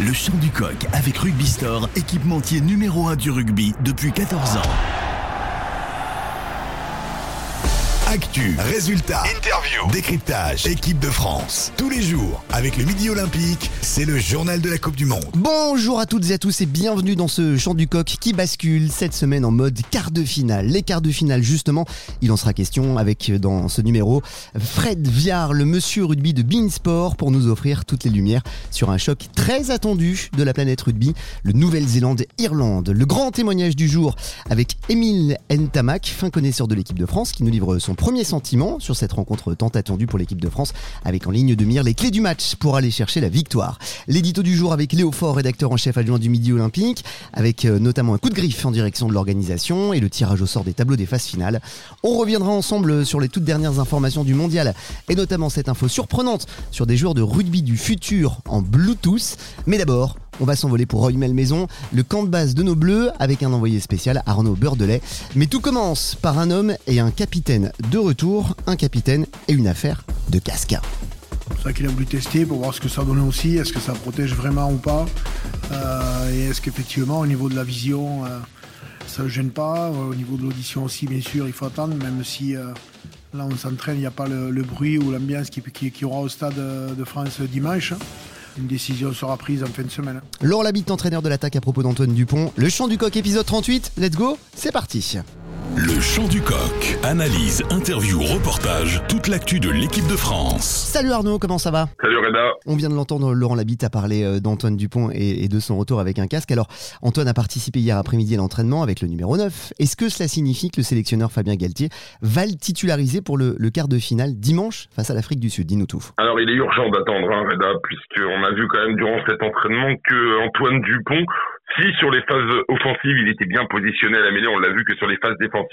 Le chant du coq avec Rugby Store, équipementier numéro 1 du rugby depuis 14 ans. Actu, résultats, interview, décryptage, équipe de France. Tous les jours, avec le Midi Olympique, c'est le journal de la Coupe du Monde. Bonjour à toutes et à tous et bienvenue dans ce chant du coq qui bascule cette semaine en mode quart de finale. Les quarts de finale, justement, il en sera question avec dans ce numéro Fred Viard, le monsieur rugby de Beansport, pour nous offrir toutes les lumières sur un choc très attendu de la planète rugby, le Nouvelle-Zélande-Irlande. Le grand témoignage du jour avec Émile Ntamak, fin connaisseur de l'équipe de France, qui nous livre son premier sentiment sur cette rencontre tant attendue pour l'équipe de France, avec en ligne de mire les clés du match pour aller chercher la victoire. L'édito du jour avec Léo Faure, rédacteur en chef adjoint du Midi Olympique, avec euh, notamment un coup de griffe en direction de l'organisation et le tirage au sort des tableaux des phases finales. On reviendra ensemble sur les toutes dernières informations du mondial et notamment cette info surprenante sur des joueurs de rugby du futur en Bluetooth. Mais d'abord, on va s'envoler pour Roy Maison, le camp de base de nos Bleus, avec un envoyé spécial, Arnaud Beurdelet. Mais tout commence par un homme et un capitaine de retour, un capitaine et une affaire de casque. C'est ça qu'il a voulu tester pour voir ce que ça donnait aussi, est-ce que ça protège vraiment ou pas, euh, et est-ce qu'effectivement au niveau de la vision, euh, ça ne gêne pas, au niveau de l'audition aussi bien sûr il faut attendre, même si euh, là on s'entraîne, il n'y a pas le, bruit ou l'ambiance qui, qui, aura au stade de France dimanche. Une décision sera prise en fin de semaine. Laure Labitte, entraîneur de l'attaque à propos d'Antoine Dupont. Le chant du coq épisode 38, let's go, c'est parti. Le chant du coq. Analyse, interview, reportage, toute l'actu de l'équipe de France. Salut Arnaud, comment ça va Salut Reda. On vient de l'entendre, Laurent Labitte a parlé euh, d'Antoine Dupont et de son retour avec un casque. Alors, Antoine a participé hier après-midi à l'entraînement avec le numéro 9. Est-ce que cela signifie que le sélectionneur Fabien Galtier va le titulariser pour le, quart de finale dimanche face à l'Afrique du Sud? Dis-nous tout. Alors, il est urgent d'attendre, hein, Reda, puisqu'on a vu quand même durant cet entraînement que Antoine Dupont si sur les phases offensives, il était bien positionné à la mêlée, on l'a vu que sur les phases défensives,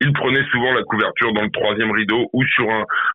il prenait souvent la couverture dans le troisième rideau ou sur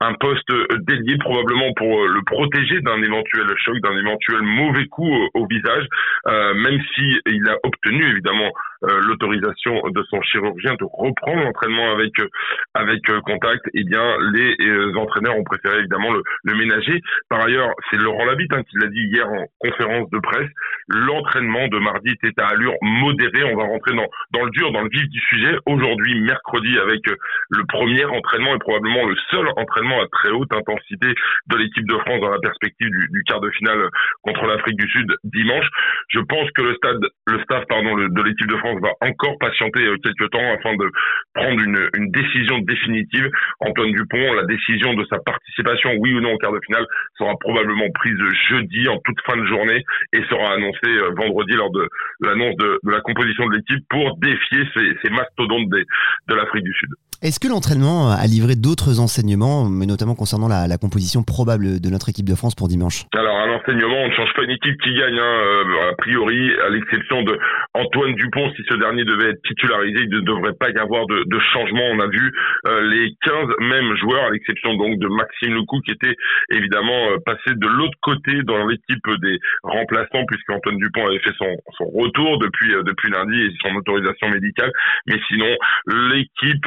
un, poste dédié probablement pour euh, le protéger d'un éventuel choc, d'un éventuel mauvais coup au, visage, euh, même si il a obtenu évidemment euh, l'autorisation de son chirurgien de reprendre l'entraînement avec euh, avec euh, contact, eh bien les entraîneurs ont préféré évidemment le, le ménager. Par ailleurs, c'est Laurent Labitte hein, qui l'a dit hier en conférence de presse. L'entraînement de mardi était à allure modérée. On va rentrer dans dans le dur, dans le vif du sujet. Aujourd'hui, mercredi, avec le premier entraînement et probablement le seul entraînement à très haute intensité de l'équipe de France dans la perspective du, du quart de finale contre l'Afrique du Sud dimanche. Je pense que le stade, le staff pardon de l'équipe de France va encore patienter euh, quelques temps afin de prendre une, une, décision définitive. Antoine Dupont, la décision de sa participation, oui ou non au quart de finale, sera probablement prise jeudi en toute fin de journée et sera annoncée euh, vendredi lors de l'annonce de, de, la composition de l'équipe pour défier ces, ces mastodontes des, de l'Afrique du Sud. Est-ce que l'entraînement a livré d'autres enseignements, mais notamment concernant la, la, composition probable de notre équipe de France pour dimanche? Alors, un enseignement, on ne change pas une équipe qui gagne, hein, euh, priori, à l'exception de Antoine Dupont, si ce dernier devait être titularisé, il ne devrait pas y avoir de, changement. On a vu euh, les 15 mêmes joueurs, à l'exception donc de Maxime Lecou, qui était évidemment euh, passé de l'autre côté dans l'équipe des remplaçants, puisque Antoine Dupont avait fait son, son retour depuis depuis lundi et son autorisation médicale. Mais sinon, l'équipe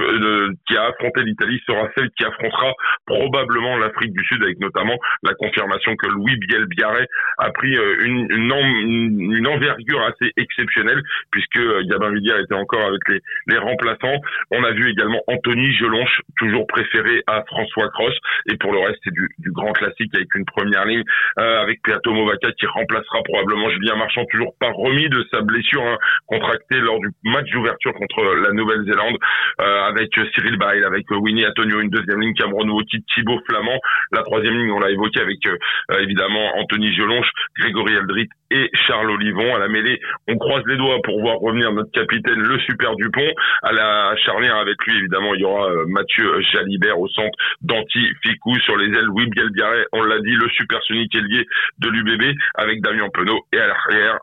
qui a affronté l'Italie sera celle qui affrontera probablement l'Afrique du Sud, avec notamment la confirmation que Louis Biel Biarret a pris une, une, une envergure assez exceptionnelle, puisque Gabin Villiers était encore avec les, les remplaçants. On a vu également Anthony Gelonche, toujours préféré à François Cross. Et pour le reste, c'est du, du, grand classique avec une première ligne, euh, avec Peato Movaca qui remplacera probablement Julien Marchand, toujours pas remis de sa blessure hein, contractée lors du match d'ouverture contre la Nouvelle-Zélande, euh, avec Cyril Bail, avec Winnie Antonio, une deuxième ligne, Cameron Wauty, Thibaut Flamand. La troisième ligne, on l'a évoqué avec euh, évidemment Anthony Gelonche, Grégory Aldrit et Charles À la mêlée, on croise les doigts pour voir revenir notre capitaine, le super Dupont. À la charnière avec lui, évidemment, il y aura euh, Mathieu Jalibert au centre, Danti Ficou sur les ailes, Louis Bielbiarret, on l'a dit, le super Sonic lié de l'UBB avec Damien Penaud et à l'arrière,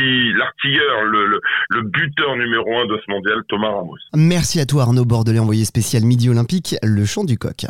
l'artilleur, le, le, buteur numéro un de ce mondial, Thomas Ramos. Merci à toi Arnaud Bordelais, envoyé spécial Midi Olympique, le chant du coq.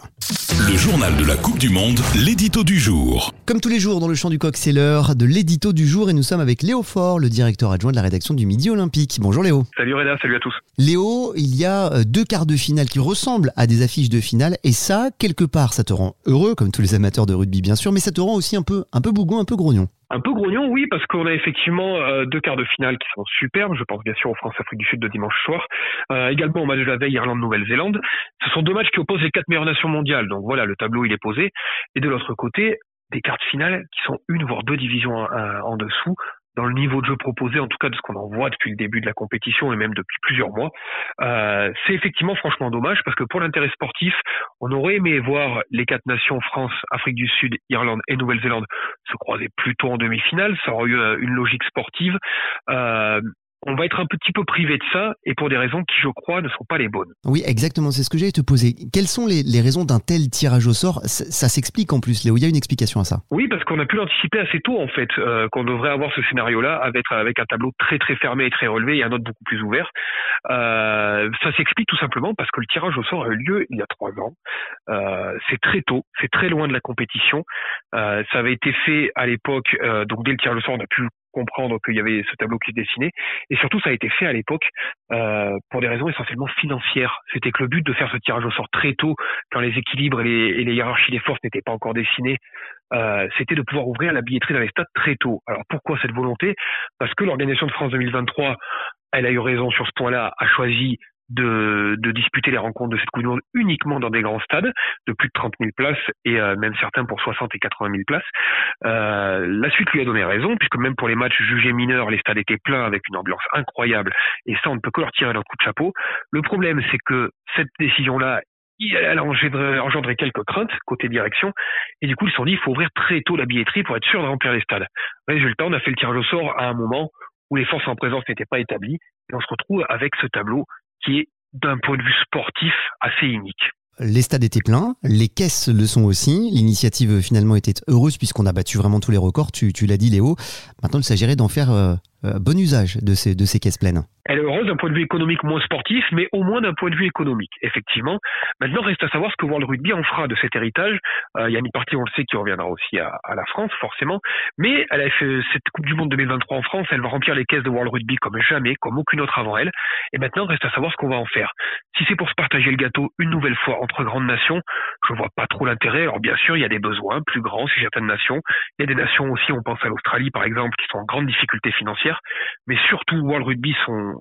Le journal de la Coupe du Monde, l'édito du jour. Comme tous les jours dans le chant du coq, c'est l'heure de l'édito du jour et nous sommes avec Léo Faure, le directeur adjoint de la rédaction du Midi Olympique. Bonjour Léo. Salut Reda, salut à tous. Léo, il y a euh, deux quarts de finale qui ressemblent à des affiches de finale et ça, quelque part, ça te rend heureux, comme tous les amateurs de rugby bien sûr, mais ça te rend aussi un peu, un peu bougon, un peu grognon. Un peu grognon, oui, parce qu'on a effectivement euh, deux quarts de finale qui sont superbes. Je pense bien sûr aux France-Afrique du Sud de dimanche soir. Euh, également au match de la veille Irlande-Nouvelle-Zélande. Ce sont deux matchs qui opposent les quatre meilleures nations mondiales. Donc voilà, le tableau il est posé. Et de l'autre côté, des cartes finales qui sont une voire deux divisions en dessous dans le niveau de jeu proposé, en tout cas de ce qu'on en voit depuis le début de la compétition et même depuis plusieurs mois. Euh, c'est effectivement franchement dommage parce que pour l'intérêt sportif, on aurait aimé voir les quatre nations France, Afrique du Sud, Irlande et Nouvelle-Zélande se croiser plutôt en demi-finale. Ça aurait eu euh, une logique sportive. Euh, on va être un petit peu privé de ça et pour des raisons qui, je crois, ne sont pas les bonnes. Oui, exactement, c'est ce que j'allais te poser. Quelles sont les, raisons d'un tel tirage au sort? Ça, s'explique en plus, Léo, il y a une explication à ça. Oui, parce qu'on a pu l'anticiper assez tôt, en fait, euh, qu'on devrait avoir ce scénario-là avec, avec un tableau très très fermé et très relevé et un autre beaucoup plus ouvert. Euh, ça s'explique tout simplement parce que le tirage au sort a eu lieu il y a trois ans. Euh, c'est très tôt, c'est très loin de la compétition. ça avait été fait à l'époque, donc dès le tirage au sort, on a pu comprendre qu'il y avait ce tableau qui se dessinait. Et surtout, ça a été fait à l'époque euh, pour des raisons essentiellement financières. C'était que le but de faire ce tirage au sort très tôt, quand les équilibres et les, hiérarchies des forces n'étaient pas encore dessinés, euh, c'était de pouvoir ouvrir la billetterie dans les stades très tôt. Alors pourquoi cette volonté? Parce que l'organisation de France 2023, elle a eu raison sur ce point-là, a choisi de, de, disputer les rencontres de cette Coupe du Monde uniquement dans des grands stades de plus de 30 000 places et euh, même certains pour 60 et 80 000 places. Euh, la suite lui a donné raison puisque même pour les matchs jugés mineurs, les stades étaient pleins avec une ambiance incroyable et ça on ne peut que leur tirer leur coup de chapeau. Le problème c'est que cette décision-là elle a engendré, quelques craintes côté direction et du coup ils se sont dit il faut ouvrir très tôt la billetterie pour être sûr de remplir les stades. Résultat, on a fait le tirage au sort à un moment où les forces en présence n'étaient pas établies et on se retrouve avec ce tableau qui est d'un point de vue sportif assez unique. Les stades étaient pleins, les caisses le sont aussi. L'initiative finalement était heureuse puisqu'on a battu vraiment tous les records, tu, l'as dit Léo. Maintenant il s'agirait d'en faire euh, bon usage de ces, de ces caisses pleines. Elle est heureuse d'un point de vue économique moins sportif, mais au moins d'un point de vue économique, effectivement. Maintenant, reste à savoir ce que World Rugby en fera de cet héritage. Euh, il y a une partie, on le sait, qui reviendra aussi à, la France, forcément. Mais elle a fait cette Coupe du Monde 2023 en France, elle va remplir les caisses de World Rugby comme jamais, comme aucune autre avant elle. Et maintenant, reste à savoir ce qu'on va en faire. Si c'est pour se partager le gâteau une nouvelle fois entre grandes nations, je vois pas trop l'intérêt. Alors bien sûr, il y a des besoins plus grands chez certaines nations. Il y a des nations aussi, on pense à l'Australie par exemple, qui sont en grande difficulté financière mais surtout World Rugby, son,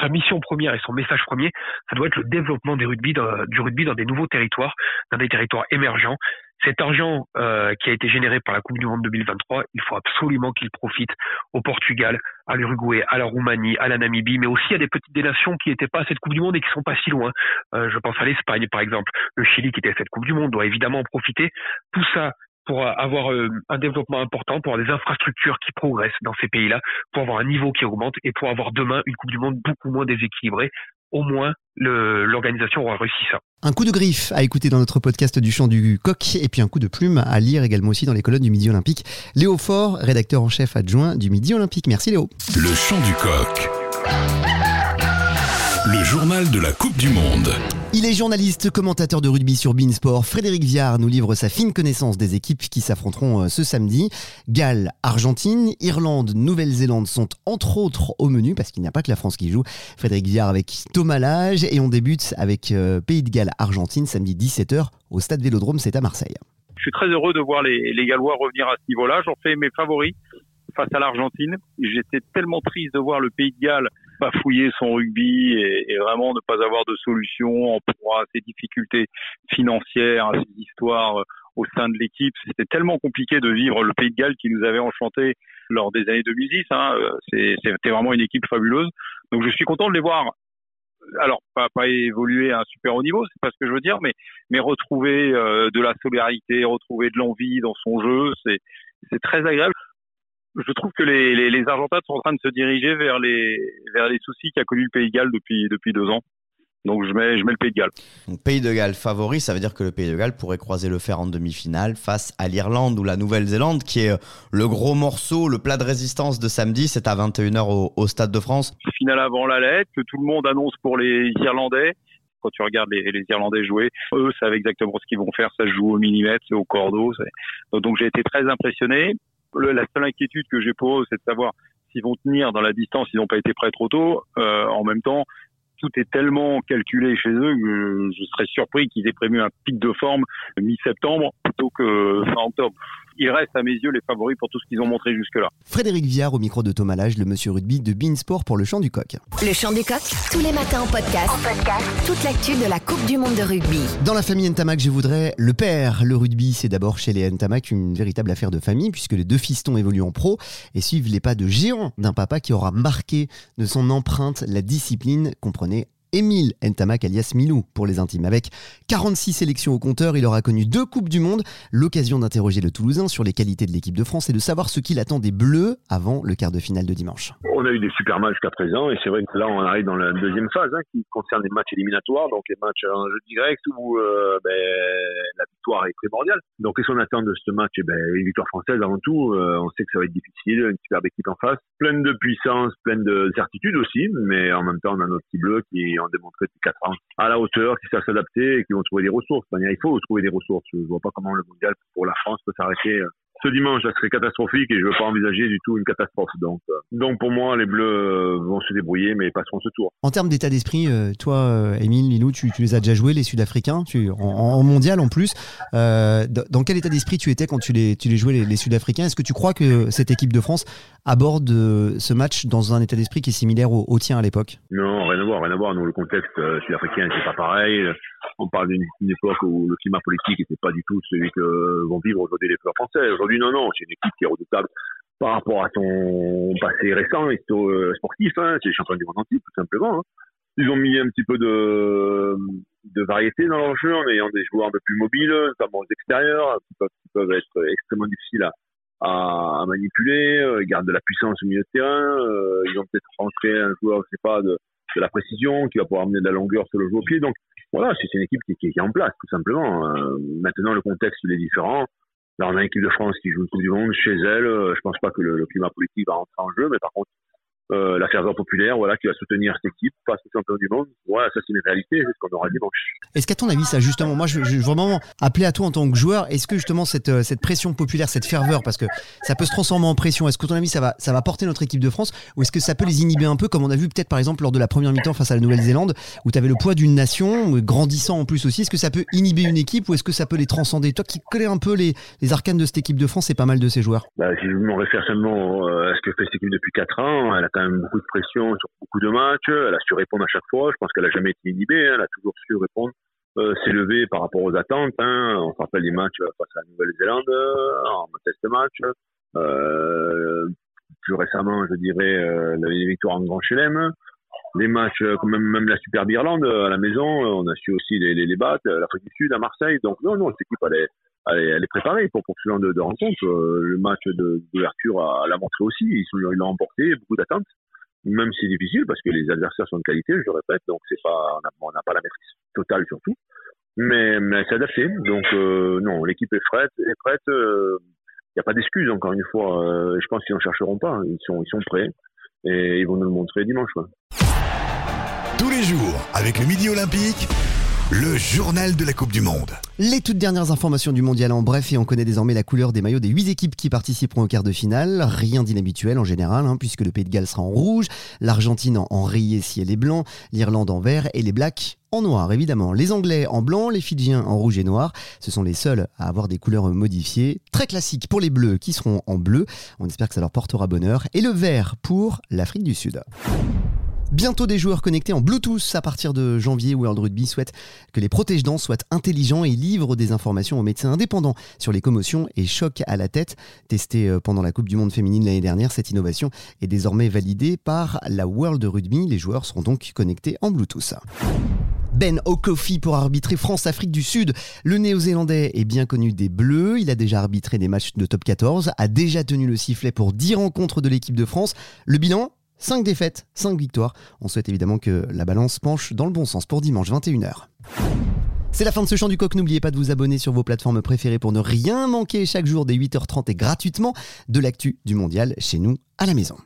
sa mission première et son message premier, ça doit être le développement du rugby dans des nouveaux territoires, dans des territoires émergents. Cet argent euh, qui a été généré par la Coupe du Monde 2023, il faut absolument qu'il profite au Portugal, à l'Uruguay, à la Roumanie, à la Namibie, mais aussi à des petites nations qui n'étaient pas à cette Coupe du Monde et qui sont pas si loin. Euh, je pense à l'Espagne, par exemple. Le Chili, qui était à cette Coupe du Monde, doit évidemment en profiter. Tout ça pour avoir euh, un développement important, pour avoir des infrastructures qui progressent dans ces pays-là, pour avoir un niveau qui augmente et pour avoir demain une Coupe du Monde beaucoup moins déséquilibrée. Au moins, l'organisation aura réussi ça. Un coup de griffe à écouter dans notre podcast du chant du coq et puis un coup de plume à lire également aussi dans les colonnes du Midi Olympique. Léo Faure, rédacteur en chef adjoint du Midi Olympique. Merci Léo. Le chant du coq. Le journal de la Coupe du Monde. Il est journaliste, commentateur de rugby sur Beansport. Frédéric Viard nous livre sa fine connaissance des équipes qui s'affronteront euh, ce samedi. Galles, Argentine, Irlande, Nouvelle-Zélande sont entre autres au menu parce qu'il n'y a pas que la France qui joue. Frédéric Viard avec Thomas Lage et on débute avec euh, Pays de Galles, Argentine, samedi 17h au stade Vélodrome, c'est à Marseille. Je suis très heureux de voir les, Gallois revenir à ce niveau-là. J'en fais mes favoris face à l'Argentine. J'étais tellement triste de voir le Pays de Galles fouiller son rugby et, vraiment ne pas avoir de solution en proie à ses difficultés financières, à ses histoires euh, au sein de l'équipe. C'était tellement compliqué de vivre le Pays de Galles qui nous avait enchanté lors des années 2010. Hein. C'était vraiment une équipe fabuleuse. Donc je suis content de les voir. Alors pas, évoluer à un super haut niveau, c'est pas ce que je veux dire, mais retrouver euh, de la solidarité, retrouver de l'envie dans son jeu, c'est très agréable je trouve que les, les, les, Argentins sont en train de se diriger vers les, vers les soucis qu'a connu le Pays de Galles depuis, depuis deux ans. Donc je mets, je mets le Pays de Galles. Donc, Pays de Galles favori, ça veut dire que le Pays de Galles pourrait croiser le fer en demi-finale face à l'Irlande ou la Nouvelle-Zélande, qui est le gros morceau, le plat de résistance de samedi. C'est à 21h au, Stade de France. Finale avant la lettre, que tout le monde annonce pour les Irlandais. Quand tu regardes les, les Irlandais jouer, eux savent exactement ce qu'ils vont faire. Ça se joue au millimètre, c'est au cordeau. Donc j'ai été très impressionné la seule inquiétude que j'ai pour eux, c'est de savoir s'ils vont tenir dans la distance, ils n'ont pas été prêts trop tôt. Euh, en même temps, tout est tellement calculé chez eux que je serais surpris qu'ils aient prévu un pic de forme mi-septembre plutôt que fin octobre. Ils restent à mes yeux les favoris pour tout ce qu'ils ont montré jusque-là. Frédéric Viard au micro de Thomas Lage, le monsieur rugby de Beansport pour le champ du coq. Le chant du coq, tous les matins en podcast. En podcast. Toute l'actu de la Coupe du Monde de rugby. Dans la famille Ntamak, je voudrais le père. Le rugby, c'est d'abord chez les Ntamak une véritable affaire de famille puisque les deux fistons évoluent en pro et suivent les pas de géant d'un papa qui aura marqué de son empreinte la discipline, comprenez Émile Ntamak alias Milou pour les intimes. Avec 46 sélections au compteur, il aura connu deux Coupes du Monde, l'occasion d'interroger le Toulousain sur les qualités de l'équipe de France et de savoir ce qu'il attend des Bleus avant le quart de finale de dimanche. On a eu des super matchs jusqu'à présent et c'est vrai que là on arrive dans la deuxième phase hein, qui concerne les matchs éliminatoires, donc les matchs en jeu direct où euh, ben, la Donc qu'est-ce qu'on attend de ce match? Eh ben, Une victoire française avant tout, euh, on sait que ça va être difficile, une superbe équipe en face, pleine de puissance, pleine de certitude aussi, mais en même temps on a notre petit bleu qui ont démontré depuis 4 ans à la hauteur, qui savent s'adapter et qui vont trouver des ressources. il faut trouver des ressources. Je vois pas comment le mondial pour la France peut s'arrêter euh, ce dimanche, ça serait catastrophique et je ne veux pas envisager du tout une catastrophe. Donc, euh, donc pour moi, les Bleus euh, vont se débrouiller, mais passeront ce tour. En termes d'état d'esprit, toi, Émile, Lilou, tu, les as déjà joués, les Sud-Africains, tu, en, mondial en plus. dans quel état d'esprit tu étais quand tu les, tu les jouais, les, Sud-Africains? Est-ce que tu crois que cette équipe de France aborde ce match dans un état d'esprit qui est similaire au, au tien à l'époque? Non, rien à voir, rien à voir. Nous, le contexte sud-africain, c'est pas pareil on parle d'une époque où le climat politique n'était pas du tout celui que vont vivre aujourd'hui les joueurs français. Aujourd'hui, non, non, c'est une équipe qui est redoutable par rapport à son passé récent, euh, sportif. Hein, c'est les champions du monde entier, tout simplement. Hein. Ils ont mis un petit peu de, variété dans leur jeu en ayant des joueurs un peu plus mobiles, notamment aux extérieurs, qui peuvent, être extrêmement difficiles à, manipuler. Euh, ils gardent de la puissance au milieu de terrain. Euh, ils ont peut-être rentré un joueur, je sais pas, de, de la précision, qui va pouvoir amener de la longueur sur le jeu au pied. Donc, voilà, c'est une équipe qui, est en place, tout simplement. Euh, maintenant, le contexte, est différent. Là, on a une équipe de France qui joue une Coupe du Monde chez elle. Euh, je pense pas que le, le climat politique va rentrer en jeu, mais par contre, euh, la ferveur populaire, voilà, qui va soutenir cette équipe face au champion du monde. Voilà, ça c'est une réalité, c'est ce qu'on aura dimanche. Est-ce qu'à ton avis, ça justement, moi je, vraiment appeler à toi en tant que joueur, est-ce que justement cette, euh, cette pression populaire, cette ferveur, parce que ça peut se transformer en pression, est-ce que ton avis ça va, ça va porter notre équipe de France ou est-ce que ça peut les inhiber un peu, comme on a vu peut-être par exemple lors de la première mi-temps face à la Nouvelle-Zélande, où tu avais le poids d'une nation, grandissant en plus aussi, est-ce que ça peut inhiber une équipe ou est-ce que ça peut les transcender? Toi qui connais un peu les, les arcanes de cette équipe de France, c'est pas mal de ces joueurs. Bah, si je me réfère seulement euh, à ce que fait cette équipe depuis 4 ans, elle a quand même beaucoup de pression sur beaucoup de matchs. Elle a su répondre à chaque fois. Je pense qu'elle a jamais été inhibée. Hein. Elle a toujours su répondre, euh, s'élever par rapport aux attentes. Hein. On se rappelle des matchs face à la Nouvelle-Zélande euh, en test match. Euh, plus récemment, je dirais, euh, les victoires en Grand Chelem. Les matchs, euh, même, même la Superbe Irlande à la maison, on a su aussi les, les, les battre. L'Afrique du Sud à Marseille. Donc non, non, cette équipe, elle est, elle est, préparée pour, pour ce genre de, de rencontre. le match d'ouverture l'a montré aussi. Ils l'ont remporté, beaucoup d'attentes même si c'est difficile parce que les adversaires sont de qualité, je le répète, donc c'est pas, on n'a pas la maîtrise totale surtout, mais, mais c'est adapté. Donc euh, non, l'équipe est prête, est prête. Il euh, n'y a pas d'excuse encore une fois. Euh, je pense qu'ils n'en chercheront pas. Ils sont, ils sont prêts et ils vont nous le montrer dimanche. Tous les jours avec le Midi Olympique. Le journal de la Coupe du Monde. Les toutes dernières informations du mondial en bref et on connaît désormais la couleur des maillots des 8 équipes qui participeront au quart de finale. Rien d'inhabituel en général hein, puisque le Pays de Galles sera en rouge, l'Argentine en rayé ciel et blanc, l'Irlande en vert et les Blacks en noir évidemment. Les Anglais en blanc, les Fidjiens en rouge et noir. Ce sont les seuls à avoir des couleurs modifiées. Très classique pour les Bleus qui seront en bleu. On espère que ça leur portera bonheur. Et le vert pour l'Afrique du Sud. Bientôt des joueurs connectés en Bluetooth à partir de janvier. World Rugby souhaite que les protèges-dents soient intelligents et livrent des informations aux médecins indépendants sur les commotions et chocs à la tête. Testé euh, pendant la Coupe du Monde féminine l'année dernière, cette innovation est désormais validée par la World Rugby. Les joueurs seront donc connectés en Bluetooth. Ben O'Coffey pour arbitrer France-Afrique du Sud. Le néo-zélandais est bien connu des Bleus. Il a déjà arbitré des matchs de top 14, a déjà tenu le sifflet pour 10 rencontres de l'équipe de France. Le bilan? 5 défaites, 5 victoires. On souhaite évidemment que la balance penche dans le bon sens pour dimanche 21h. C'est la fin de ce chant du coq. N'oubliez pas de vous abonner sur vos plateformes préférées pour ne rien manquer chaque jour dès 8h30 et gratuitement de l'actu du mondial chez nous à la maison.